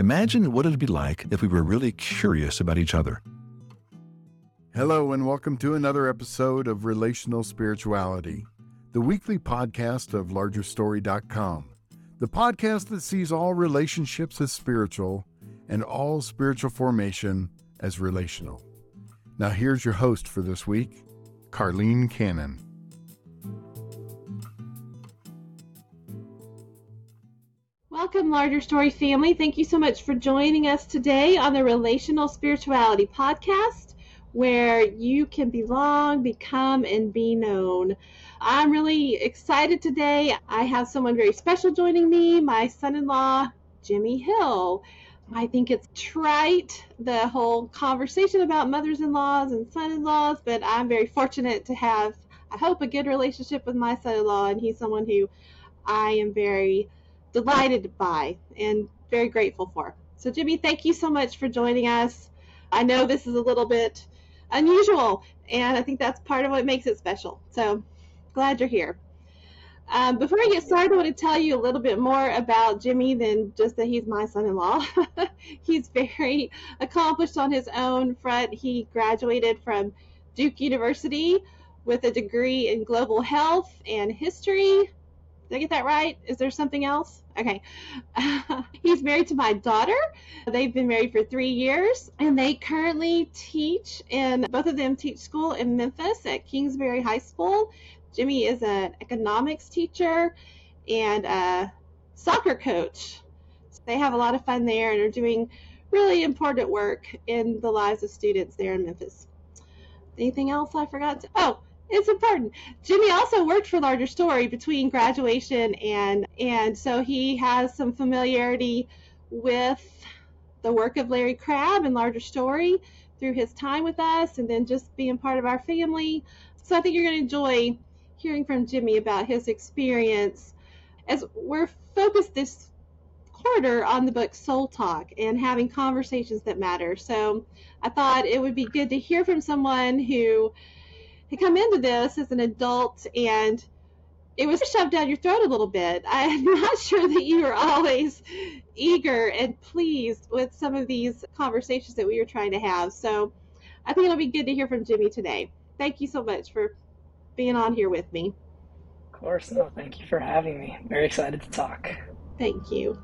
Imagine what it'd be like if we were really curious about each other. Hello, and welcome to another episode of Relational Spirituality, the weekly podcast of LargerStory.com, the podcast that sees all relationships as spiritual and all spiritual formation as relational. Now, here's your host for this week, Karlene Cannon. Welcome, Larger Story family. Thank you so much for joining us today on the Relational Spirituality Podcast, where you can belong, become, and be known. I'm really excited today. I have someone very special joining me, my son in law, Jimmy Hill. I think it's trite, the whole conversation about mothers in laws and son in laws, but I'm very fortunate to have, I hope, a good relationship with my son in law, and he's someone who I am very delighted by and very grateful for. So, Jimmy, thank you so much for joining us. I know this is a little bit unusual, and I think that's part of what makes it special. So, glad you're here. Um, before I get started, I want to tell you a little bit more about Jimmy than just that he's my son in law. he's very accomplished on his own front. He graduated from Duke University with a degree in global health and history did I get that right? Is there something else? Okay. he's married to my daughter. They've been married for three years, and they currently teach, and both of them teach school in Memphis at Kingsbury High School. Jimmy is an economics teacher and a soccer coach. They have a lot of fun there and are doing really important work in the lives of students there in Memphis. Anything else I forgot? To, oh, it's important. Jimmy also worked for Larger Story between graduation and and so he has some familiarity with the work of Larry Crabb and Larger Story through his time with us and then just being part of our family. So I think you're going to enjoy hearing from Jimmy about his experience as we're focused this quarter on the book Soul Talk and having conversations that matter. So I thought it would be good to hear from someone who to come into this as an adult and it was shoved down your throat a little bit. I'm not sure that you were always eager and pleased with some of these conversations that we were trying to have. So I think it'll be good to hear from Jimmy today. Thank you so much for being on here with me. Of course. Thank you for having me. Very excited to talk. Thank you.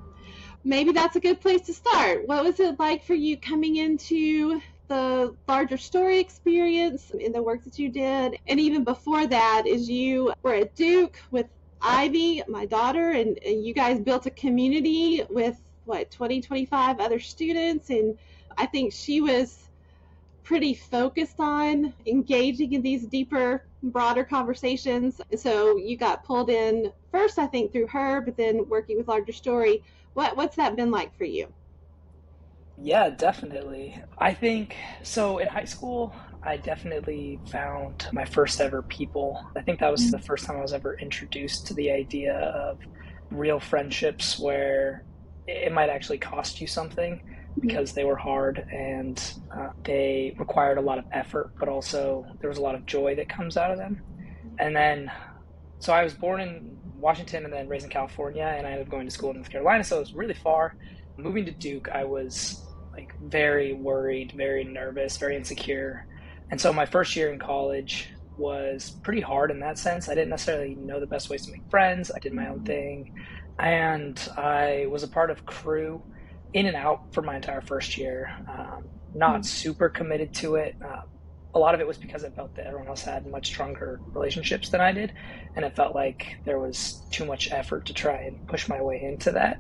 Maybe that's a good place to start. What was it like for you coming into the larger story experience in the work that you did. And even before that, is you were at Duke with Ivy, my daughter, and, and you guys built a community with what 20, 25 other students. And I think she was pretty focused on engaging in these deeper, broader conversations. So you got pulled in first, I think, through her, but then working with Larger Story. What, what's that been like for you? Yeah, definitely. I think so. In high school, I definitely found my first ever people. I think that was the first time I was ever introduced to the idea of real friendships where it might actually cost you something because they were hard and uh, they required a lot of effort, but also there was a lot of joy that comes out of them. And then, so I was born in Washington and then raised in California, and I ended up going to school in North Carolina, so it was really far. Moving to Duke, I was like very worried, very nervous, very insecure. And so my first year in college was pretty hard in that sense. I didn't necessarily know the best ways to make friends. I did my own thing. And I was a part of Cru in and out for my entire first year. Um, not mm-hmm. super committed to it. Uh, a lot of it was because I felt that everyone else had much stronger relationships than I did, and it felt like there was too much effort to try and push my way into that.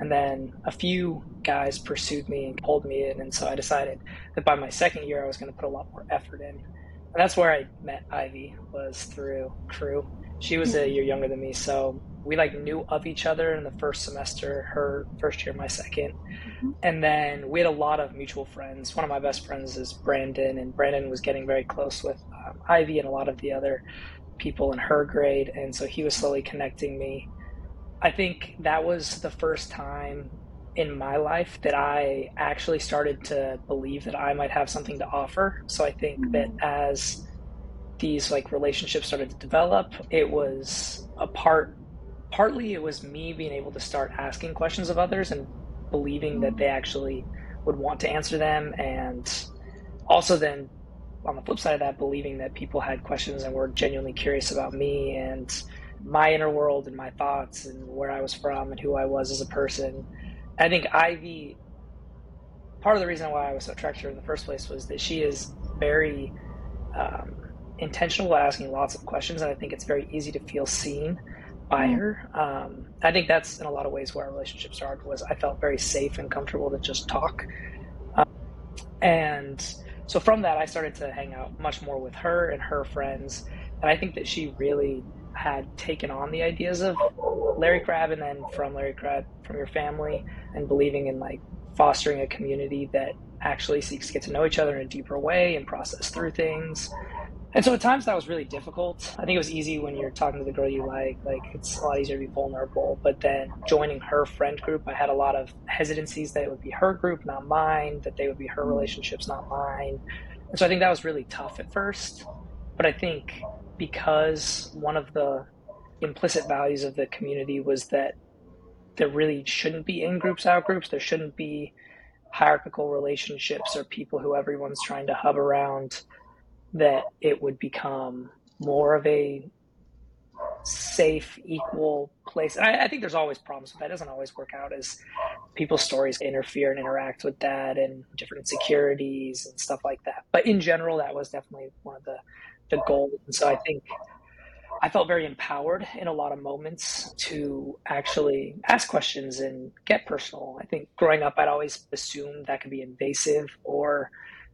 And then a few guys pursued me and pulled me in, and so I decided that by my second year I was going to put a lot more effort in. And that's where I met Ivy was through Cru. She was a hmm. year younger than me, so we like knew of each other in the first semester, her first year, my 2nd mm-hmm. And then we had a lot of mutual friends. One of my best friends is Brandon, and Brandon was getting very close with um, Ivy and a lot of the other people in her grade. And so he was slowly connecting me. I think that was the first time in my life that I actually started to believe that I might have something to offer. So I think mm-hmm. that as these like relationships started to develop, it was a part partly it was me being able to start asking questions of others and believing that they actually would want to answer them, and also then on the flip side of that, believing that people had questions and were genuinely curious about me and my inner world and my thoughts and where I was from and who I was as a person. I think Ivy, part of the reason why I was so attracted to her in the first place was that she is very um, intentional asking lots of questions, and I think it's very easy to feel seen mm-hmm. her. Um, I think that's in a lot of ways where our relationship started. Was I felt very safe and comfortable to just talk, um, and so from that, I started to hang out much more with her and her friends, and I think that she really had taken on the ideas of Larry Crabb and then from Larry Crabb from your family and believing in like fostering a community that actually seeks to get to know each other in a deeper way and process through things. And so at times that was really difficult. I think it was easy when you're talking to the girl you like, like it's a lot easier to be vulnerable. But then joining her friend group, I had a lot of hesitancies that it would be her group, not mine, that they would be her mm-hmm. relationships, not mine. And so I think that was really tough at first. But I think because one of the implicit values of the community was that there really shouldn't be in groups, out groups. There shouldn't be hierarchical relationships or people who everyone's trying to hub around, that it would become more of a safe, equal place. And I, I, think there's always problems with that. Doesn't always work out as people's stories interfere and interact with that and different insecurities and stuff like that. But in general, that was definitely one of the the goal. And so I think I felt very empowered in a lot of moments to actually ask questions and get personal. I think growing up, I'd always assumed that could be invasive or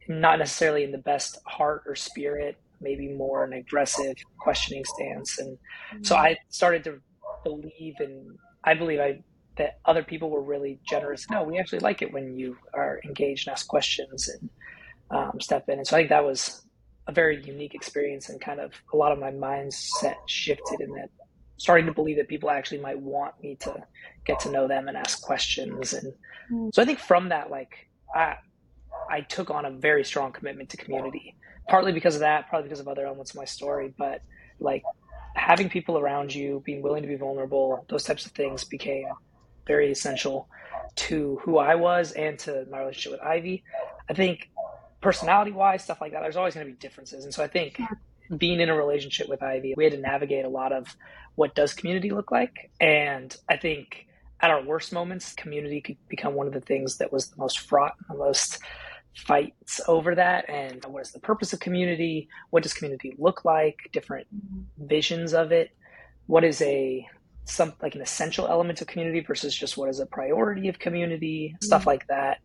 not necessarily in the best heart or spirit, maybe more an aggressive questioning stance. And so I started to believe and I believe I that other people were really generous. No, we actually like it when you are engaged and ask questions and um, step in. And so I think that was a very unique experience and kind of a lot of my mindset shifted in that starting to believe that people actually might want me to get to know them and ask questions and mm. so i think from that like i i took on a very strong commitment to community partly because of that partly because of other elements of my story but like having people around you being willing to be vulnerable those types of things became very essential to who i was and to my relationship with ivy i think personality wise, stuff like that, there's always going to be differences. And so I think being in a relationship with Ivy, we had to navigate a lot of what does community look like. And I think at our worst moments, community could become one of the things that was the most fraught, the most fights over that. And what is the purpose of community? What does community look like? Different visions of it. What is a some like an essential element of community versus just what is a priority of community, stuff mm-hmm. like that.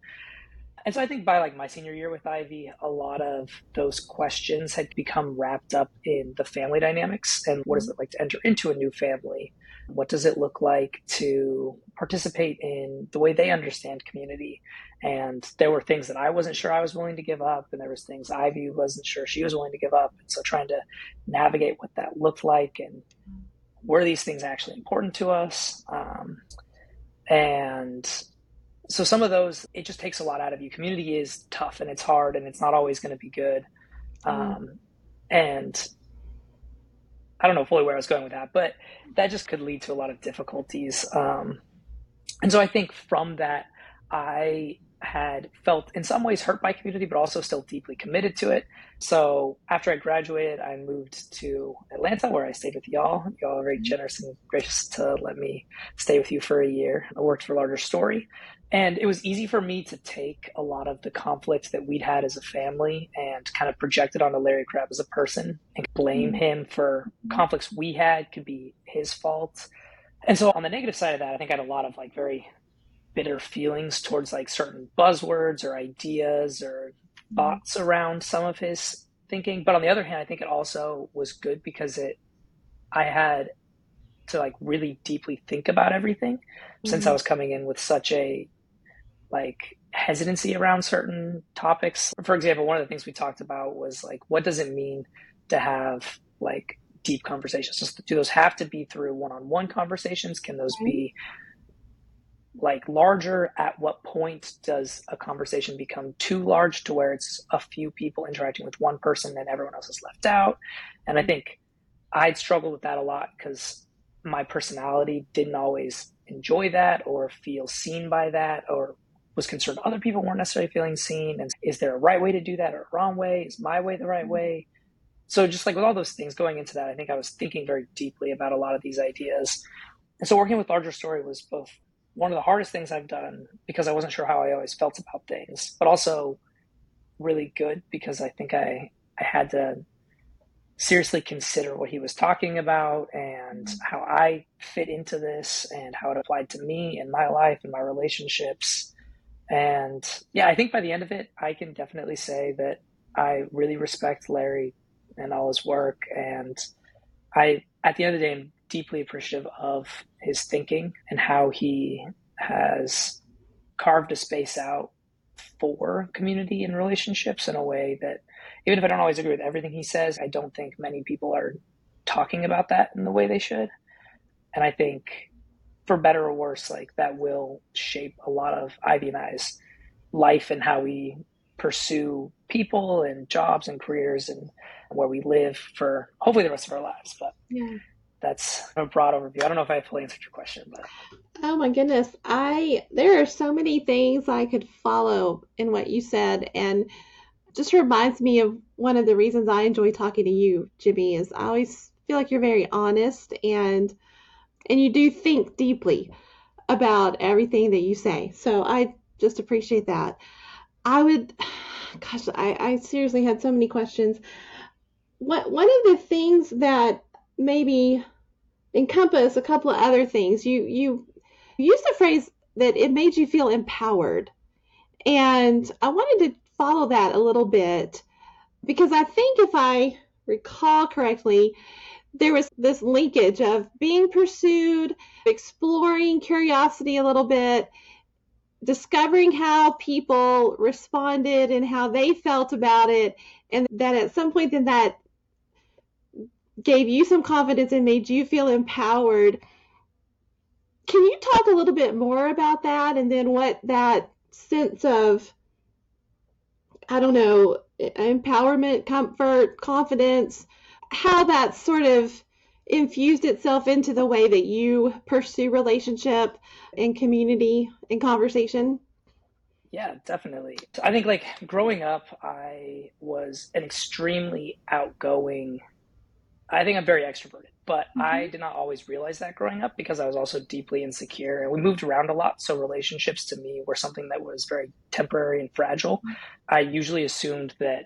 And so I think by like my senior year with Ivy, a lot of those questions had become wrapped up in the family dynamics and what is it like to enter into a new family? What does it look like to participate in the way they understand community? And there were things that I wasn't sure I was willing to give up, and there was things Ivy wasn't sure she was willing to give up. And so trying to navigate what that looked like and were these things actually important to us? Um, and so some of those it just takes a lot out of you community is tough and it's hard and it's not always going to be good mm-hmm. um, and i don't know fully where i was going with that but that just could lead to a lot of difficulties. Um, and so i think from that i had felt in some ways hurt by community but also still deeply committed to it. So after i graduated i moved to atlanta where i stayed with y'all. Y'all are very generous and gracious to let me stay with you for a year. I worked for larger story and it was easy for me to take a lot of the conflicts that we'd had as a family and kind of project it onto Larry Crabb as a person and blame mm-hmm. him for conflicts we had could be his fault. And so on the negative side of that, I think I had a lot of like very bitter feelings towards like certain buzzwords or ideas or mm-hmm. thoughts around some of his thinking. But on the other hand, I think it also was good because it I had to like really deeply think about everything mm-hmm. since I mm-hmm. was coming in with such a like hesitancy around certain topics. For example, one of the things we talked about was like, what does it mean to have like deep conversations? Just do those have to be through one-on-one conversations? Can those mm-hmm. be like larger? At what point does a conversation become too large to where it's a few people interacting with one person and everyone else is left out? And I think I'd struggled with that a lot because my personality didn't always enjoy that or feel seen by that or was concerned other people weren't necessarily feeling seen and is there a right way to do that or a wrong way? Is my way the right mm-hmm. way? So just like with all those things going into that i think i was thinking very deeply about a lot of these ideas. And so working with larger story was both one of the hardest things i've done because i wasn't sure how i always felt about things but also really good because i think i i had to seriously consider what he was talking about and mm-hmm. how I fit into this and how it applied to me and my life and my relationships. And yeah, I think by the end of it, I can definitely say that I really respect Larry and all his work. And I, at the end of the day, am deeply appreciative of his thinking and how he has carved a space out for community and relationships in a way that even if I don't always agree with everything he says, I don't think many people are talking about that in the way they should. And I think for better or worse, like that will shape a lot of Ivy and I's life and how we pursue people and jobs and careers and where we live for hopefully the rest of our lives. But yeah. that's a broad overview. I don't know if I fully answered your question, but oh my goodness, I there are so many things I could follow in what you said, and just reminds me of one of the reasons I enjoy talking to you, Jimmy, is I always feel like you're very honest and and you do think deeply about everything that you say. So I just appreciate that. I would gosh, I, I seriously had so many questions. What one of the things that maybe encompass a couple of other things, you you used the phrase that it made you feel empowered. And I wanted to follow that a little bit because I think if I recall correctly, there was this linkage of being pursued, exploring curiosity a little bit, discovering how people responded and how they felt about it, and that at some point then that gave you some confidence and made you feel empowered. Can you talk a little bit more about that and then what that sense of I don't know, empowerment, comfort, confidence, how that sort of infused itself into the way that you pursue relationship and community and conversation? Yeah, definitely. I think like growing up, I was an extremely outgoing, I think I'm very extroverted but mm-hmm. I did not always realize that growing up because I was also deeply insecure and we moved around a lot. So relationships to me were something that was very temporary and fragile. Mm-hmm. I usually assumed that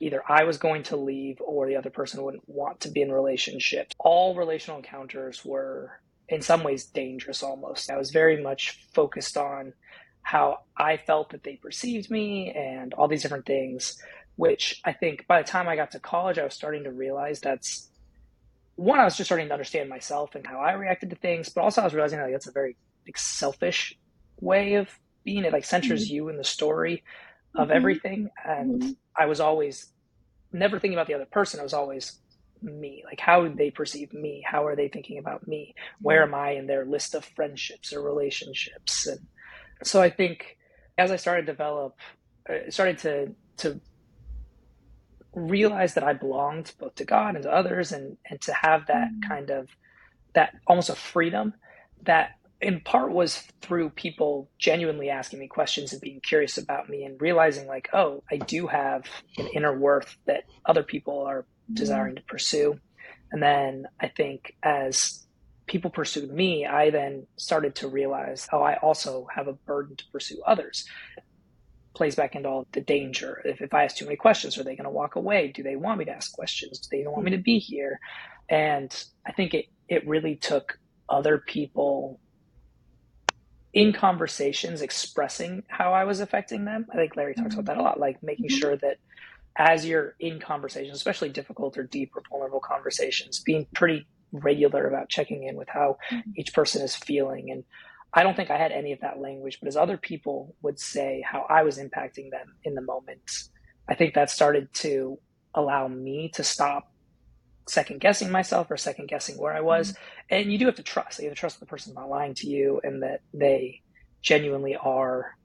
either I was going to leave or the other person wouldn't want to be in relationships. All relational encounters were in some ways dangerous almost. I was very much focused on how I felt that they perceived me and all these different things, which I think by the time I got to college, I was starting to realize that's one, I was just starting to understand myself and how I reacted to things, but also I was realizing like that's a very like, selfish way of being. It like centers mm-hmm. you in the story of mm-hmm. everything, and mm-hmm. I was always never thinking about the other person. I was always me like how do they perceive me how are they thinking about me where am i in their list of friendships or relationships and so i think as i started to develop uh, started to to realize that I belonged both to God and to others and and to have that mm. kind of that almost a freedom that in part was through people genuinely asking me questions and being curious about me and realizing like oh I do have an inner worth that other people are mm. desiring to pursue and then I think as people pursued me I then started to realize oh I also have a burden to pursue others plays back into all the danger. If, if I ask too many questions, are they going to walk away? Do they want me to ask questions? Do they want me to be here? And I think it, it really took other people in conversations expressing how I was affecting them. I think Larry talks about that a lot, like making mm-hmm. sure that as you're in conversations, especially difficult or deep or vulnerable conversations, being pretty regular about checking in with how mm-hmm. each person is feeling and I don't think I had any of that language, but as other people would say how I was impacting them in the moment, I think that started to allow me to stop second guessing myself or second guessing where I was. Mm-hmm. And you do have to trust. You have to trust the person's not lying to you and that they genuinely are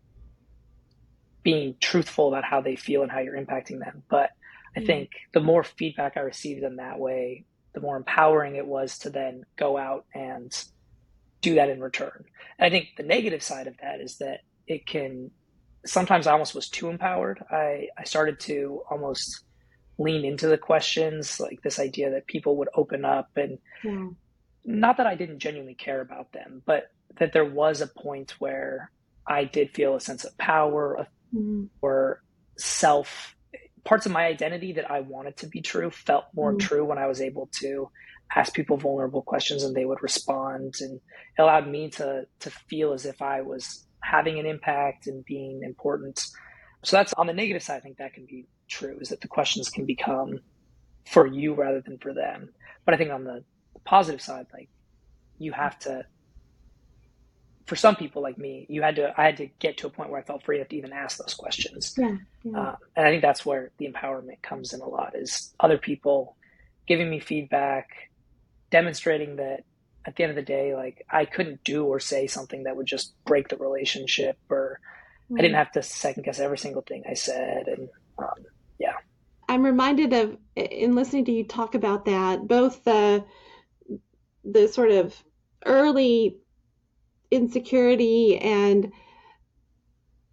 being truthful about how they feel and how you're impacting them. But I mm-hmm. think the more feedback I received in that way, the more empowering it was to then go out and do that in return. And I think the negative side of that is that it can sometimes I almost was too empowered. I, I started to almost lean into the questions, like this idea that people would open up and yeah. not that I didn't genuinely care about them, but that there was a point where I did feel a sense of power mm. or self parts of my identity that I wanted to be true felt more mm. true when I was able to ask people vulnerable questions and they would respond and it allowed me to to feel as if I was having an impact and being important. So that's on the negative side, I think that can be true, is that the questions can become for you rather than for them. But I think on the positive side, like you have to for some people like me, you had to I had to get to a point where I felt free enough to even ask those questions. Yeah, yeah. Uh, and I think that's where the empowerment comes in a lot is other people giving me feedback, demonstrating that at the end of the day, like I couldn't do or say something that would just break the relationship, or mm-hmm. I didn't mm. have to second guess every single thing I said, and um. I'm reminded of in listening to you talk about that, both the the sort of early insecurity and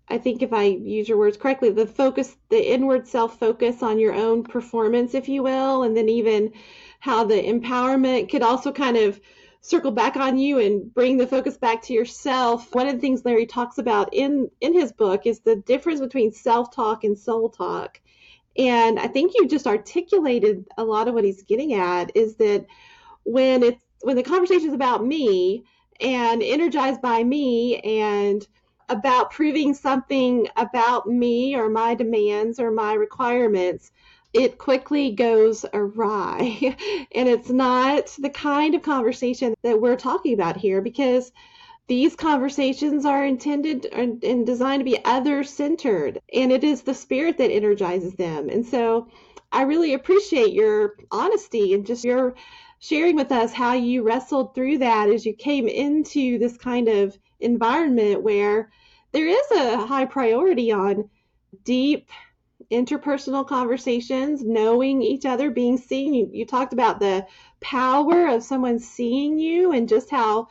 I think if I use your words correctly, the focus, the inward self focus on your own performance, if you will, and then even how the empowerment could also kind of circle back on you and bring the focus back to yourself. One of the things Larry talks about in in his book is the difference between self-talk and soul talk. And I think you just articulated a lot of what he's getting at is that when it's when the conversation is about me and energized by me and about proving something about me or my demands or my requirements, it quickly goes awry. and it's not the kind of conversation that we're talking about here because these conversations are intended and designed to be other centered, and it is the spirit that energizes them. And so I really appreciate your honesty and just your sharing with us how you wrestled through that as you came into this kind of environment where there is a high priority on deep interpersonal conversations, knowing each other, being seen. You, you talked about the power of someone seeing you and just how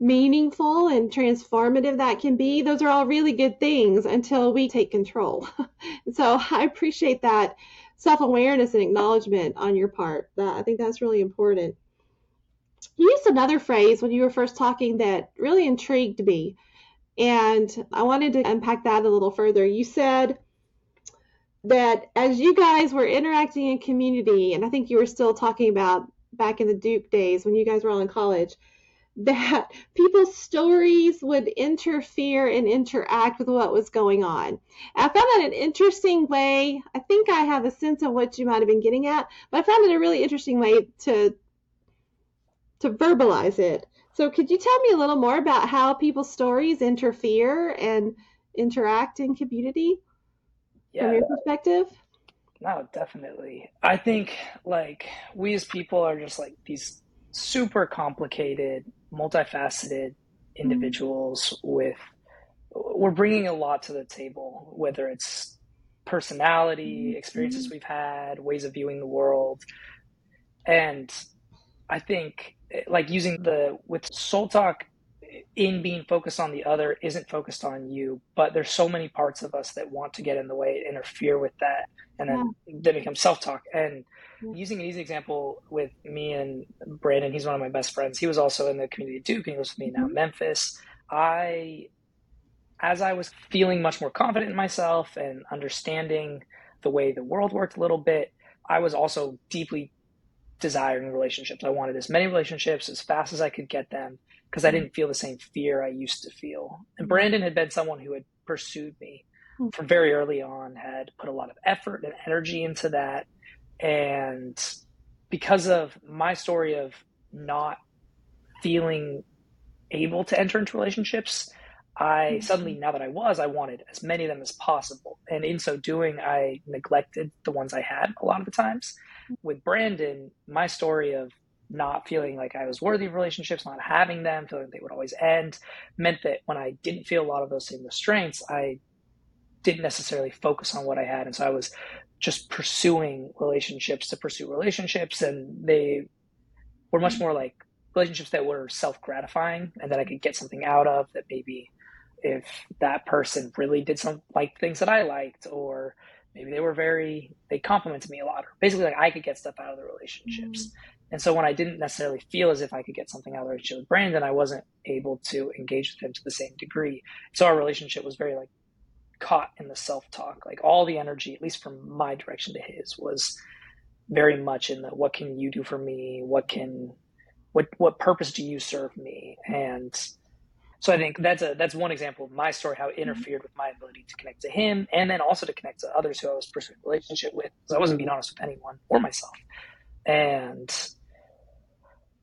meaningful and transformative that can be. Those are all really good things until we take control. so I appreciate that self awareness and acknowledgement on your part. That, I think that's really important. You used another phrase when you were first talking that really intrigued me. And I wanted to unpack that a little further. You said, that as you guys were interacting in community, and I think you were still talking about back in the Duke days when you guys were all in college, that people's stories would interfere and interact with what was going on. I found that an interesting way. I think I have a sense of what you might have been getting at, but I found it a really interesting way to to verbalize it. So could you tell me a little more about how people's stories interfere and interact in community? yeah, from your perspective? No, definitely. I think like we as people are just like these super complicated, multifaceted individuals mm-hmm. with we're bringing a lot to the table, whether it's personality, mm-hmm. experiences we've had, ways of viewing the world. And I think like using the with soul talk in being focused on the other isn't focused on you but there's so many parts of us that want to get in the way interfere with that and then yeah. then become self-talk and yeah. Using an easy example with me and brandon he's one of my best friends he was also in the community duke and he was with me now mm-hmm. memphis i as i was feeling much more confident in myself and understanding the way the world worked a little bit i was also deeply desiring relationships i wanted as many relationships as fast as i could get them because I mm-hmm. didn't feel the same fear I used to feel. And mm-hmm. Brandon had been someone who had pursued me from very early on, had put a lot of effort and energy into that. And because of my story of not feeling able to enter into relationships, I mm-hmm. suddenly, now that I was, I wanted as many of them as possible. And in so doing, I neglected the ones I had a lot of the times. With Brandon, my story of not feeling like I was worthy of relationships, not having them, feeling they would always end, meant that when I didn't feel a lot of those same restraints, I didn't necessarily focus on what I had. And so I was just pursuing relationships to pursue relationships. And they were much more like relationships that were self gratifying and that I could get something out of that maybe if that person really did some like things that I liked or maybe they were very they complimented me a lot or basically like I could get stuff out of the relationships. Mm-hmm. And so when I didn't necessarily feel as if I could get something out of the relationship with Brandon, I wasn't able to engage with him to the same degree. So our relationship was very like caught in the self talk. Like all the energy, at least from my direction to his, was very much in the what can you do for me? What can what what purpose do you serve me? And so I think that's a that's one example of my story how it mm-hmm. interfered with my ability to connect to him and then also to connect to others who I was pursuing a relationship with because I wasn't being honest with anyone or myself. And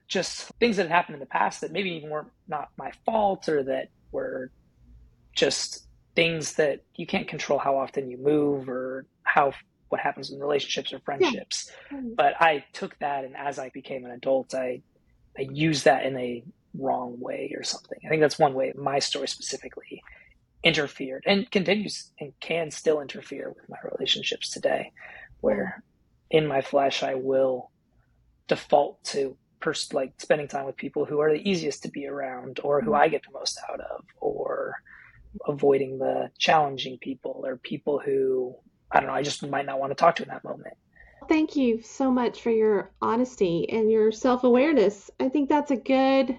just things that had happened in the past that maybe even weren't not my fault or that were just things that you can't control how often you move or how what happens in relationships or friendships. Yeah. But I took that and as I became an adult I I used that in a wrong way or something. I think that's one way my story specifically interfered and continues and can still interfere with my relationships today, where in my flesh I will default to pers- like spending time with people who are the easiest to be around or who mm-hmm. I get the most out of or avoiding the challenging people or people who I don't know, I just might not want to talk to in that moment. Thank you so much for your honesty and your self awareness. I think that's a good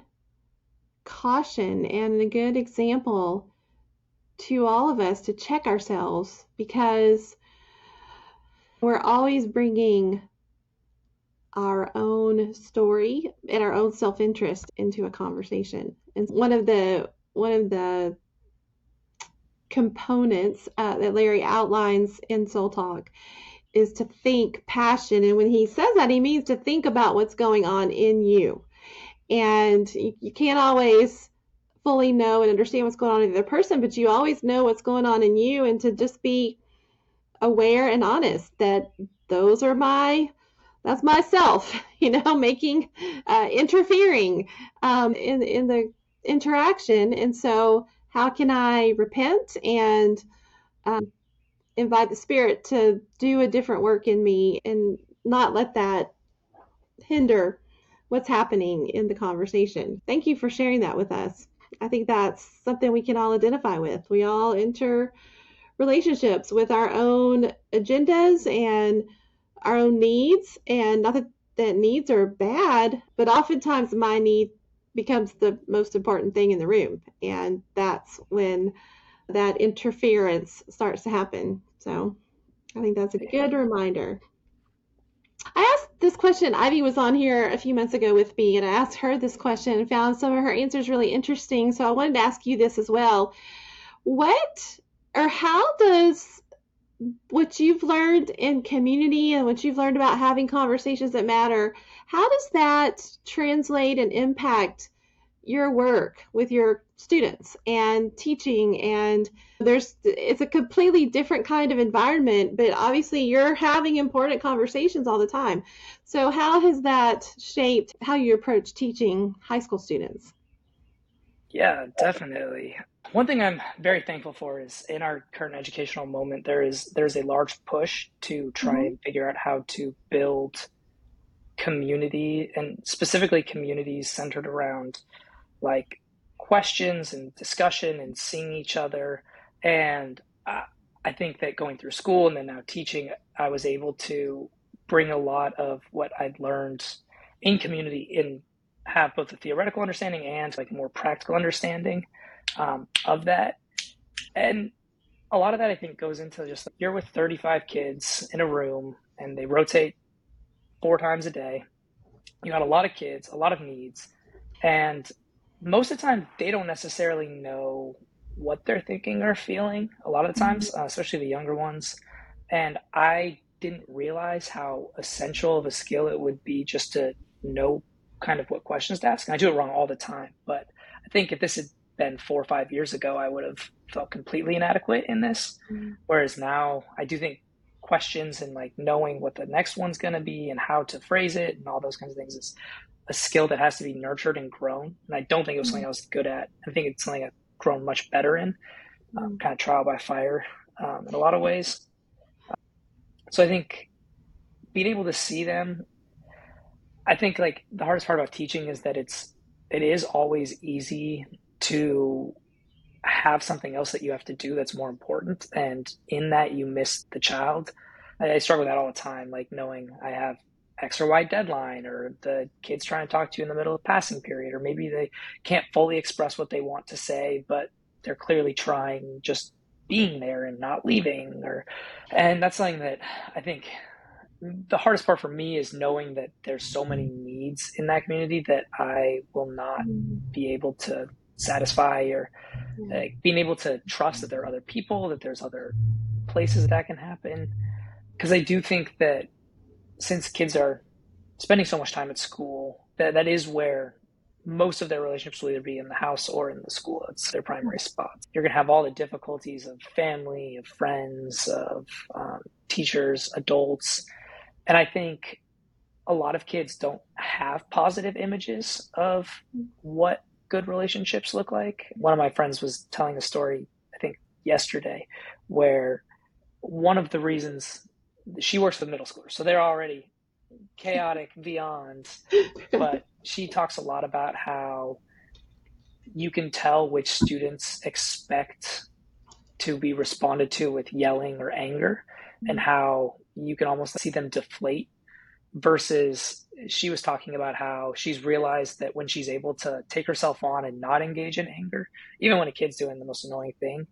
caution and a good example to all of us to check ourselves because we're always bringing our own story and our own self-interest into a conversation and one of the one of the components uh, that larry outlines in soul talk is to think passion. And when he says that he means to think about what's going on in you. And you, you can't always fully know and understand what's going on in the other person, but you always know what's going on in you, and to just be aware and honest that those are my that's myself, you know, making uh, interfering um, in in the interaction, and so how can I repent and um, invite the spirit to do a different work in me and not let that hinder what's happening in the conversation. Thank you for sharing that with us. I think that's something we can all identify with. We all enter relationships with our own agendas and our own needs, and not that, that needs are bad, but oftentimes my need becomes the most important thing in the room, and that's when that interference starts to happen. So I think that's a good reminder. I asked this question. Ivy was on here a few months ago with me, and I asked her this question and found some of her answers really interesting. So I wanted to ask you this as well. What or how does what you've learned in community and what you've learned about having conversations that matter, how does that translate and impact your work with your students and teaching? And there's it's a completely different kind of environment but obviously you're having important conversations all the time. So how has that shaped how you approach teaching high school students? Yeah definitely. One thing i'm very thankful for is in our current educational moment there is there's a large push to try mm-hmm. and figure out how to build community and specifically communities centered around like questions and discussion and seeing each other. And I, I think that going through school and then now teaching, I was able to bring a lot of what I'd learned in community in have both a theoretical understanding and like more practical understanding um, of that. And a lot of that I think goes into just you're with 35 kids in a room and they rotate four times a day. You got a lot of kids, a lot of needs, and most of the time they don't necessarily know what they're thinking or feeling a lot of the times mm-hmm. uh, especially the younger ones and i didn't realize how essential of a skill it would be just to know kind of what questions to ask and i do it wrong all the time but i think if this had been four or five years ago i would have felt completely inadequate in this mm-hmm. whereas now i do think questions and like knowing what the next one's going to be and how to phrase it and all those kinds of things is a skill that has to be nurtured and grown. And I don't think it was something I was good at. I think it's something I've grown much better in, um, mm. kind of trial by fire um, in a lot of ways. So I think being able to see them, I think like the hardest part about teaching is that it's it is always easy to have something else that you have to do that's more important and in that you miss the child. I, I struggle with that all the time like knowing i have x or y deadline or the kids trying to talk to you in the middle of passing period or maybe they can't fully express what they want to say but they're clearly trying just being there and not leaving or and that's something that i think the hardest part for me is knowing that there's so many needs in that community that i will not be able to satisfy or like being able to trust that there are other people that there's other places that can happen. Because i do think that since kids are spending so much time at school that that is where most of their relationships will either be in the house or in the school. It's their primary spot. You're going to have all the difficulties of family of friends of um, teachers adults. And i think a lot of kids don't have positive images of what good relationships look like. One of my friends was telling a story, I think yesterday, where one of the reasons she works with middle schoolers, so they're already chaotic beyond, but she talks a lot about how you can tell which students expect to be responded to with yelling or anger and mm-hmm. how you can almost see them deflate versus she was talking about how she's realized that when she's able to take herself on and not engage in anger, even when a kid's doing the most annoying thing,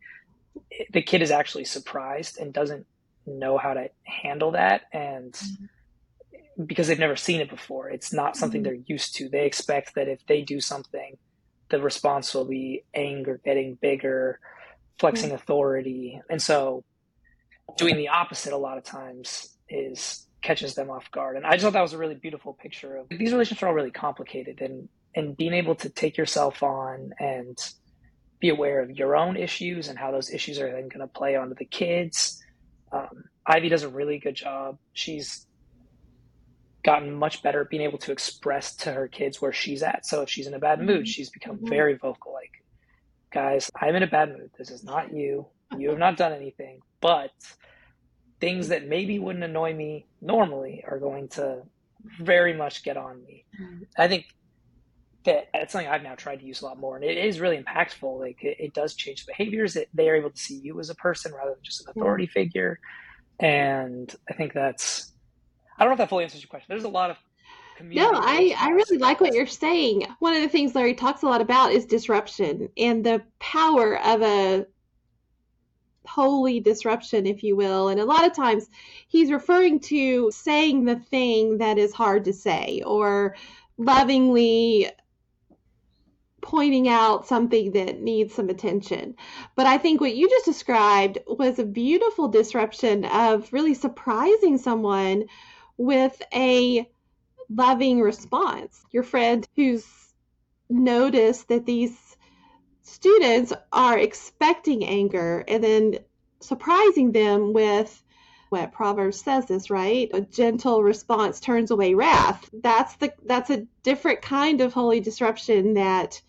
the kid is actually surprised and doesn't know how to handle that. And mm-hmm. because they've never seen it before, it's not something mm-hmm. they're used to. They expect that if they do something, the response will be anger getting bigger, flexing mm-hmm. authority. And so doing the opposite a lot of times is catches them off guard. And I just thought that was a really beautiful picture of these relationships are all really complicated and and being able to take yourself on and be aware of your own issues and how those issues are then going to play onto the kids. Um, Ivy does a really good job. She's gotten much better at being able to express to her kids where she's at. So if she's in a bad mood, mm-hmm. she's become mm-hmm. very vocal. Like, guys, I'm in a bad mood. This is not you. You have not done anything, but things that maybe wouldn't annoy me normally are going to very much get on me. Mm-hmm. I think that that's something I've now tried to use a lot more, and it is really impactful. Like it, it does change behaviors. It, they are able to see you as a person rather than just an authority mm-hmm. figure, and I think that's. I don't know if that fully answers your question. There's a lot of no, I, I really like what you're saying. One of the things Larry talks a lot about is disruption and the power of a holy disruption, if you will. And a lot of times he's referring to saying the thing that is hard to say or lovingly pointing out something that needs some attention. But I think what you just described was a beautiful disruption of really surprising someone with a loving response. Your friend who's noticed that these students are expecting anger and then surprising them with what Proverbs says this, right? A gentle response turns away wrath. That's the that's a different kind of holy disruption that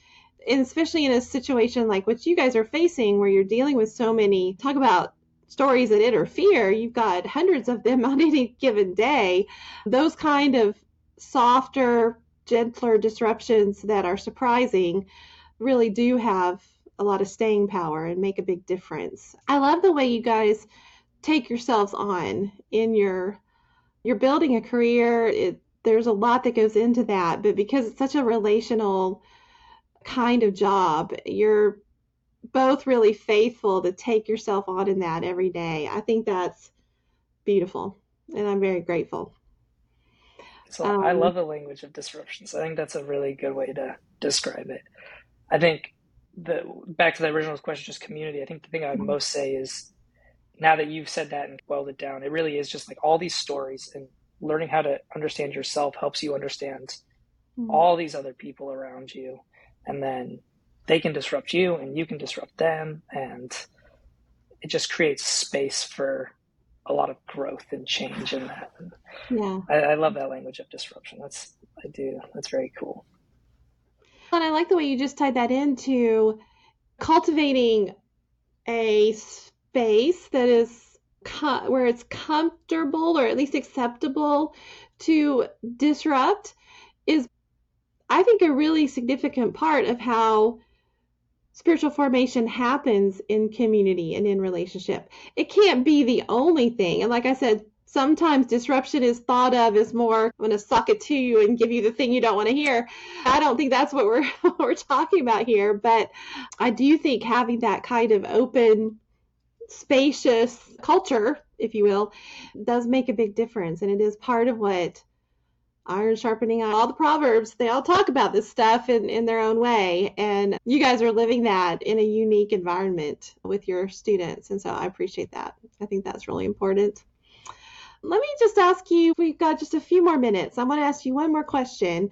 and especially in a situation like what you guys are facing where you're dealing with so many talk about stories that interfere, you've got hundreds of them on any given day. Those kind of softer, gentler disruptions that are surprising really do have a lot of staying power and make a big difference. I love the way you guys take yourselves on in your you're building a career. It, there's a lot that goes into that, but because it's such a relational kind of job, you're both really faithful to take yourself on in that every day. I think that's beautiful, and I'm very grateful. So um, I love the language of disruptions. I think that's a really good way to describe it. I think the back to the original question, just community. I think the thing I would mm-hmm. most say is now that you've said that and boiled it down, it really is just like all these stories and learning how to understand yourself helps you understand mm-hmm. all these other people around you, and then they can disrupt you and you can disrupt them, and it just creates space for a lot of growth and change in that. yeah, I, I love that language of disruption. That's I do. That's very cool. I like the way you just tied that into cultivating a space that is where it's comfortable or at least acceptable to disrupt is, I think, a really significant part of how spiritual formation happens in community and in relationship. It can't be the only thing. And like I said, sometimes disruption is thought of as more I'm going to suck it to you and give you the thing you don't want to hear. I don't think that's what we're what we're talking about here, but I do think having that kind of open spacious culture, if you will, does make a big difference and it is part of what iron sharpening iron. All the proverbs, they all talk about this stuff in, in their own way. And you guys are living that in a unique environment with your students. And so I appreciate that. I think that's really important. Let me just ask you, we've got just a few more minutes. I want to ask you one more question.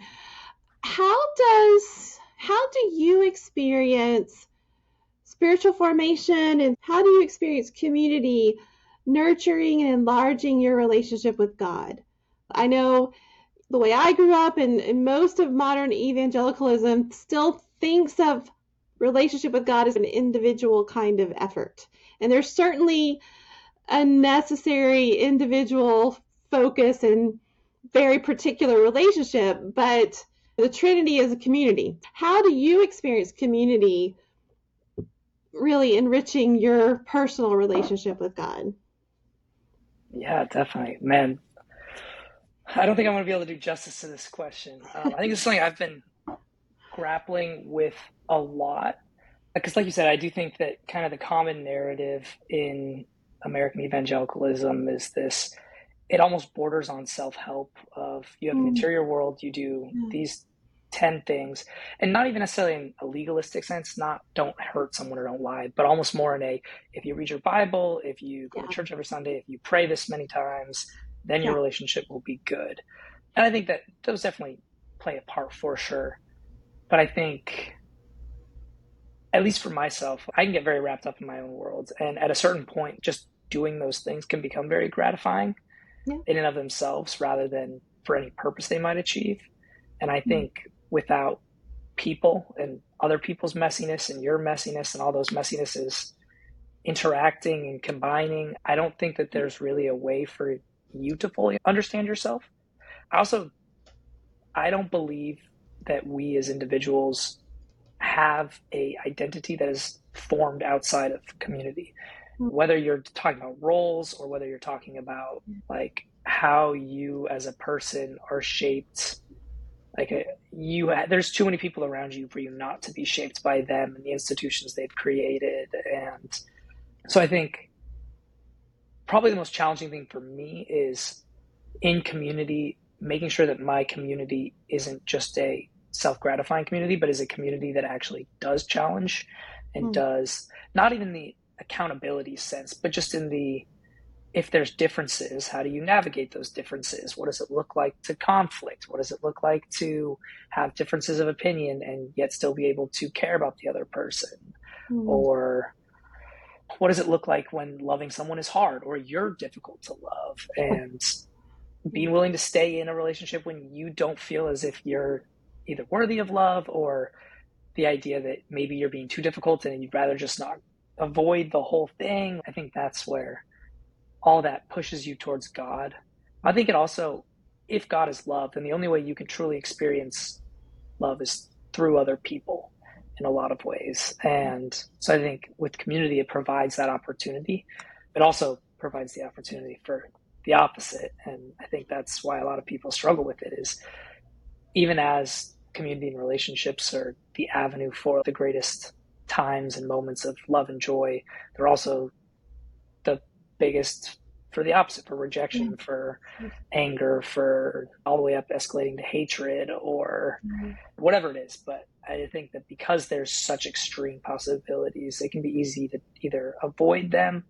How does how do you experience spiritual formation and how do you experience community nurturing and enlarging your relationship with God? I know the way I grew up and, and most of modern evangelicalism still thinks of relationship with God as an individual kind of effort. And there's certainly a necessary individual focus and very particular relationship, but the Trinity is a community. How do you experience community really enriching your personal relationship with God? Yeah, definitely. Man, I don't think I'm going to be able to do justice to this question. Um, I think it's something I've been grappling with a lot. Because, like you said, I do think that kind of the common narrative in American evangelicalism is this it almost borders on self help of you have an mm. interior world, you do yeah. these 10 things, and not even necessarily in a legalistic sense, not don't hurt someone or don't lie, but almost more in a if you read your Bible, if you go yeah. to church every Sunday, if you pray this many times, then your relationship will be good. And I think that those definitely play a part for sure. But I think at least for myself, I can get very wrapped up in my own world. And at a certain point, just doing those things can become very gratifying yeah. in and of themselves rather than for any purpose they might achieve. And I mm-hmm. think mm-hmm. without people and other people's messiness and your messiness and all those messinesses interacting and combining, I don't think that there's really a way for you to fully understand yourself. I also I don't believe that we as individuals have a identity that is formed outside of community Mm-hmm. whether you're talking about roles or whether you're talking about like how you as a person are shaped like a, you uh, there's too many people around you for you not to be shaped by them and the institutions they've created. And so i think probably the most challenging thing for me is in community making sure that my community isn't just a self-gratifying community but is a community that actually does challenge and mm. does not even the accountability sense, but just in the if there's differences, how do you navigate those differences? What does it look like to conflict? What does it look like to have differences of opinion and yet still be able to care about the other person? Mm. Or what does it look like when loving someone is hard or you're difficult to love? And being willing to stay in a relationship when you don't feel as if you're either worthy of love or the idea that maybe you're being too difficult and you'd rather just not avoid the whole thing. I think that's where all that pushes you towards God. I think it also, if God is love, then the only way you can truly experience love is through other people in a lot of ways. And so I think with community, it provides that opportunity. It also provides the opportunity for the opposite. And I think that's why a lot of people struggle with it is even as community and relationships are the avenue for the greatest times and moments of love and joy. They're also the biggest for the opposite, for rejection, mm-hmm. for anger, for all the way up escalating to hatred or mm-hmm. whatever it is. But I think that because there's such extreme possibilities, it can be easy to either avoid them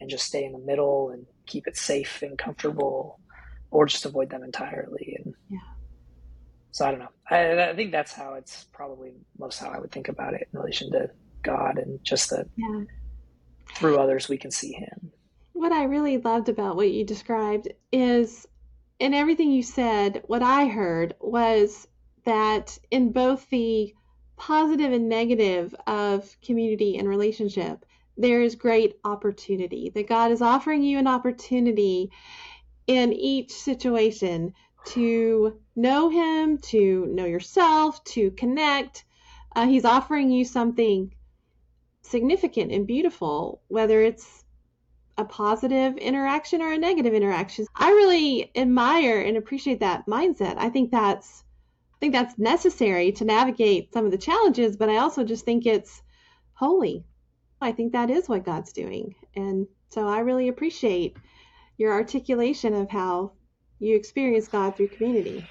and just stay in the middle and keep it safe and comfortable, or just avoid them entirely. And yeah. So I don't know. I, I, think that's how it's probably most how I would think about it in relation to God and just that yeah. through others we can see Him. What I really loved about what you described is, in everything you said, what I heard was that in both the positive and negative of community and relationship, there is great opportunity. That God is offering you an opportunity in each situation to know Him, to know yourself, to connect. Uh, he's offering you something significant and beautiful, whether it's a positive interaction or a negative interaction. I really admire and appreciate that mindset. I think that's I think that's necessary to navigate some of the challenges, but I also just think it's holy. I think that is what God's doing. And so I really appreciate your articulation of how you experience God through community.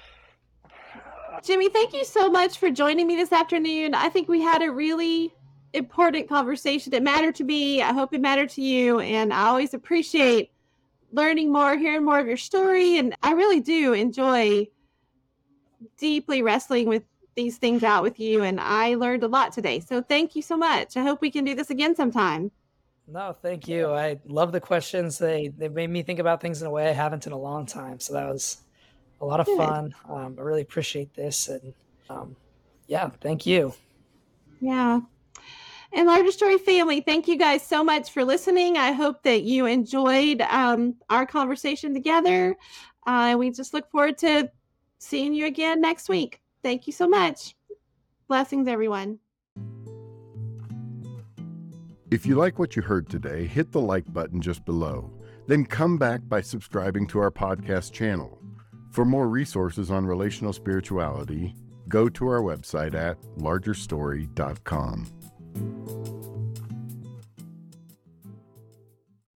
Jimmy, thank you so much for joining me this afternoon. I think we had a really important conversation. It mattered to me. I hope it mattered to you. And I always appreciate learning more, hearing more of your story. And I really do enjoy deeply wrestling with these things out with you. And I learned a lot today. So thank you so much. I hope we can do this again sometime. No, thank you. I love the questions. They they made me think about things in a way I haven't in a long time. So that was a lot of Good. fun. Um, I really appreciate this, and um, yeah, thank you. Yeah. And Larger Story family, thank you guys so much for listening. I hope that you enjoyed um, our conversation together. Uh, we just look forward to seeing you again next week. Thank you so much. Blessings, everyone. If you like what you heard today, hit the like button just below. Then come back by subscribing to our podcast channel. For more resources on relational spirituality, go to our website at largerstory.com.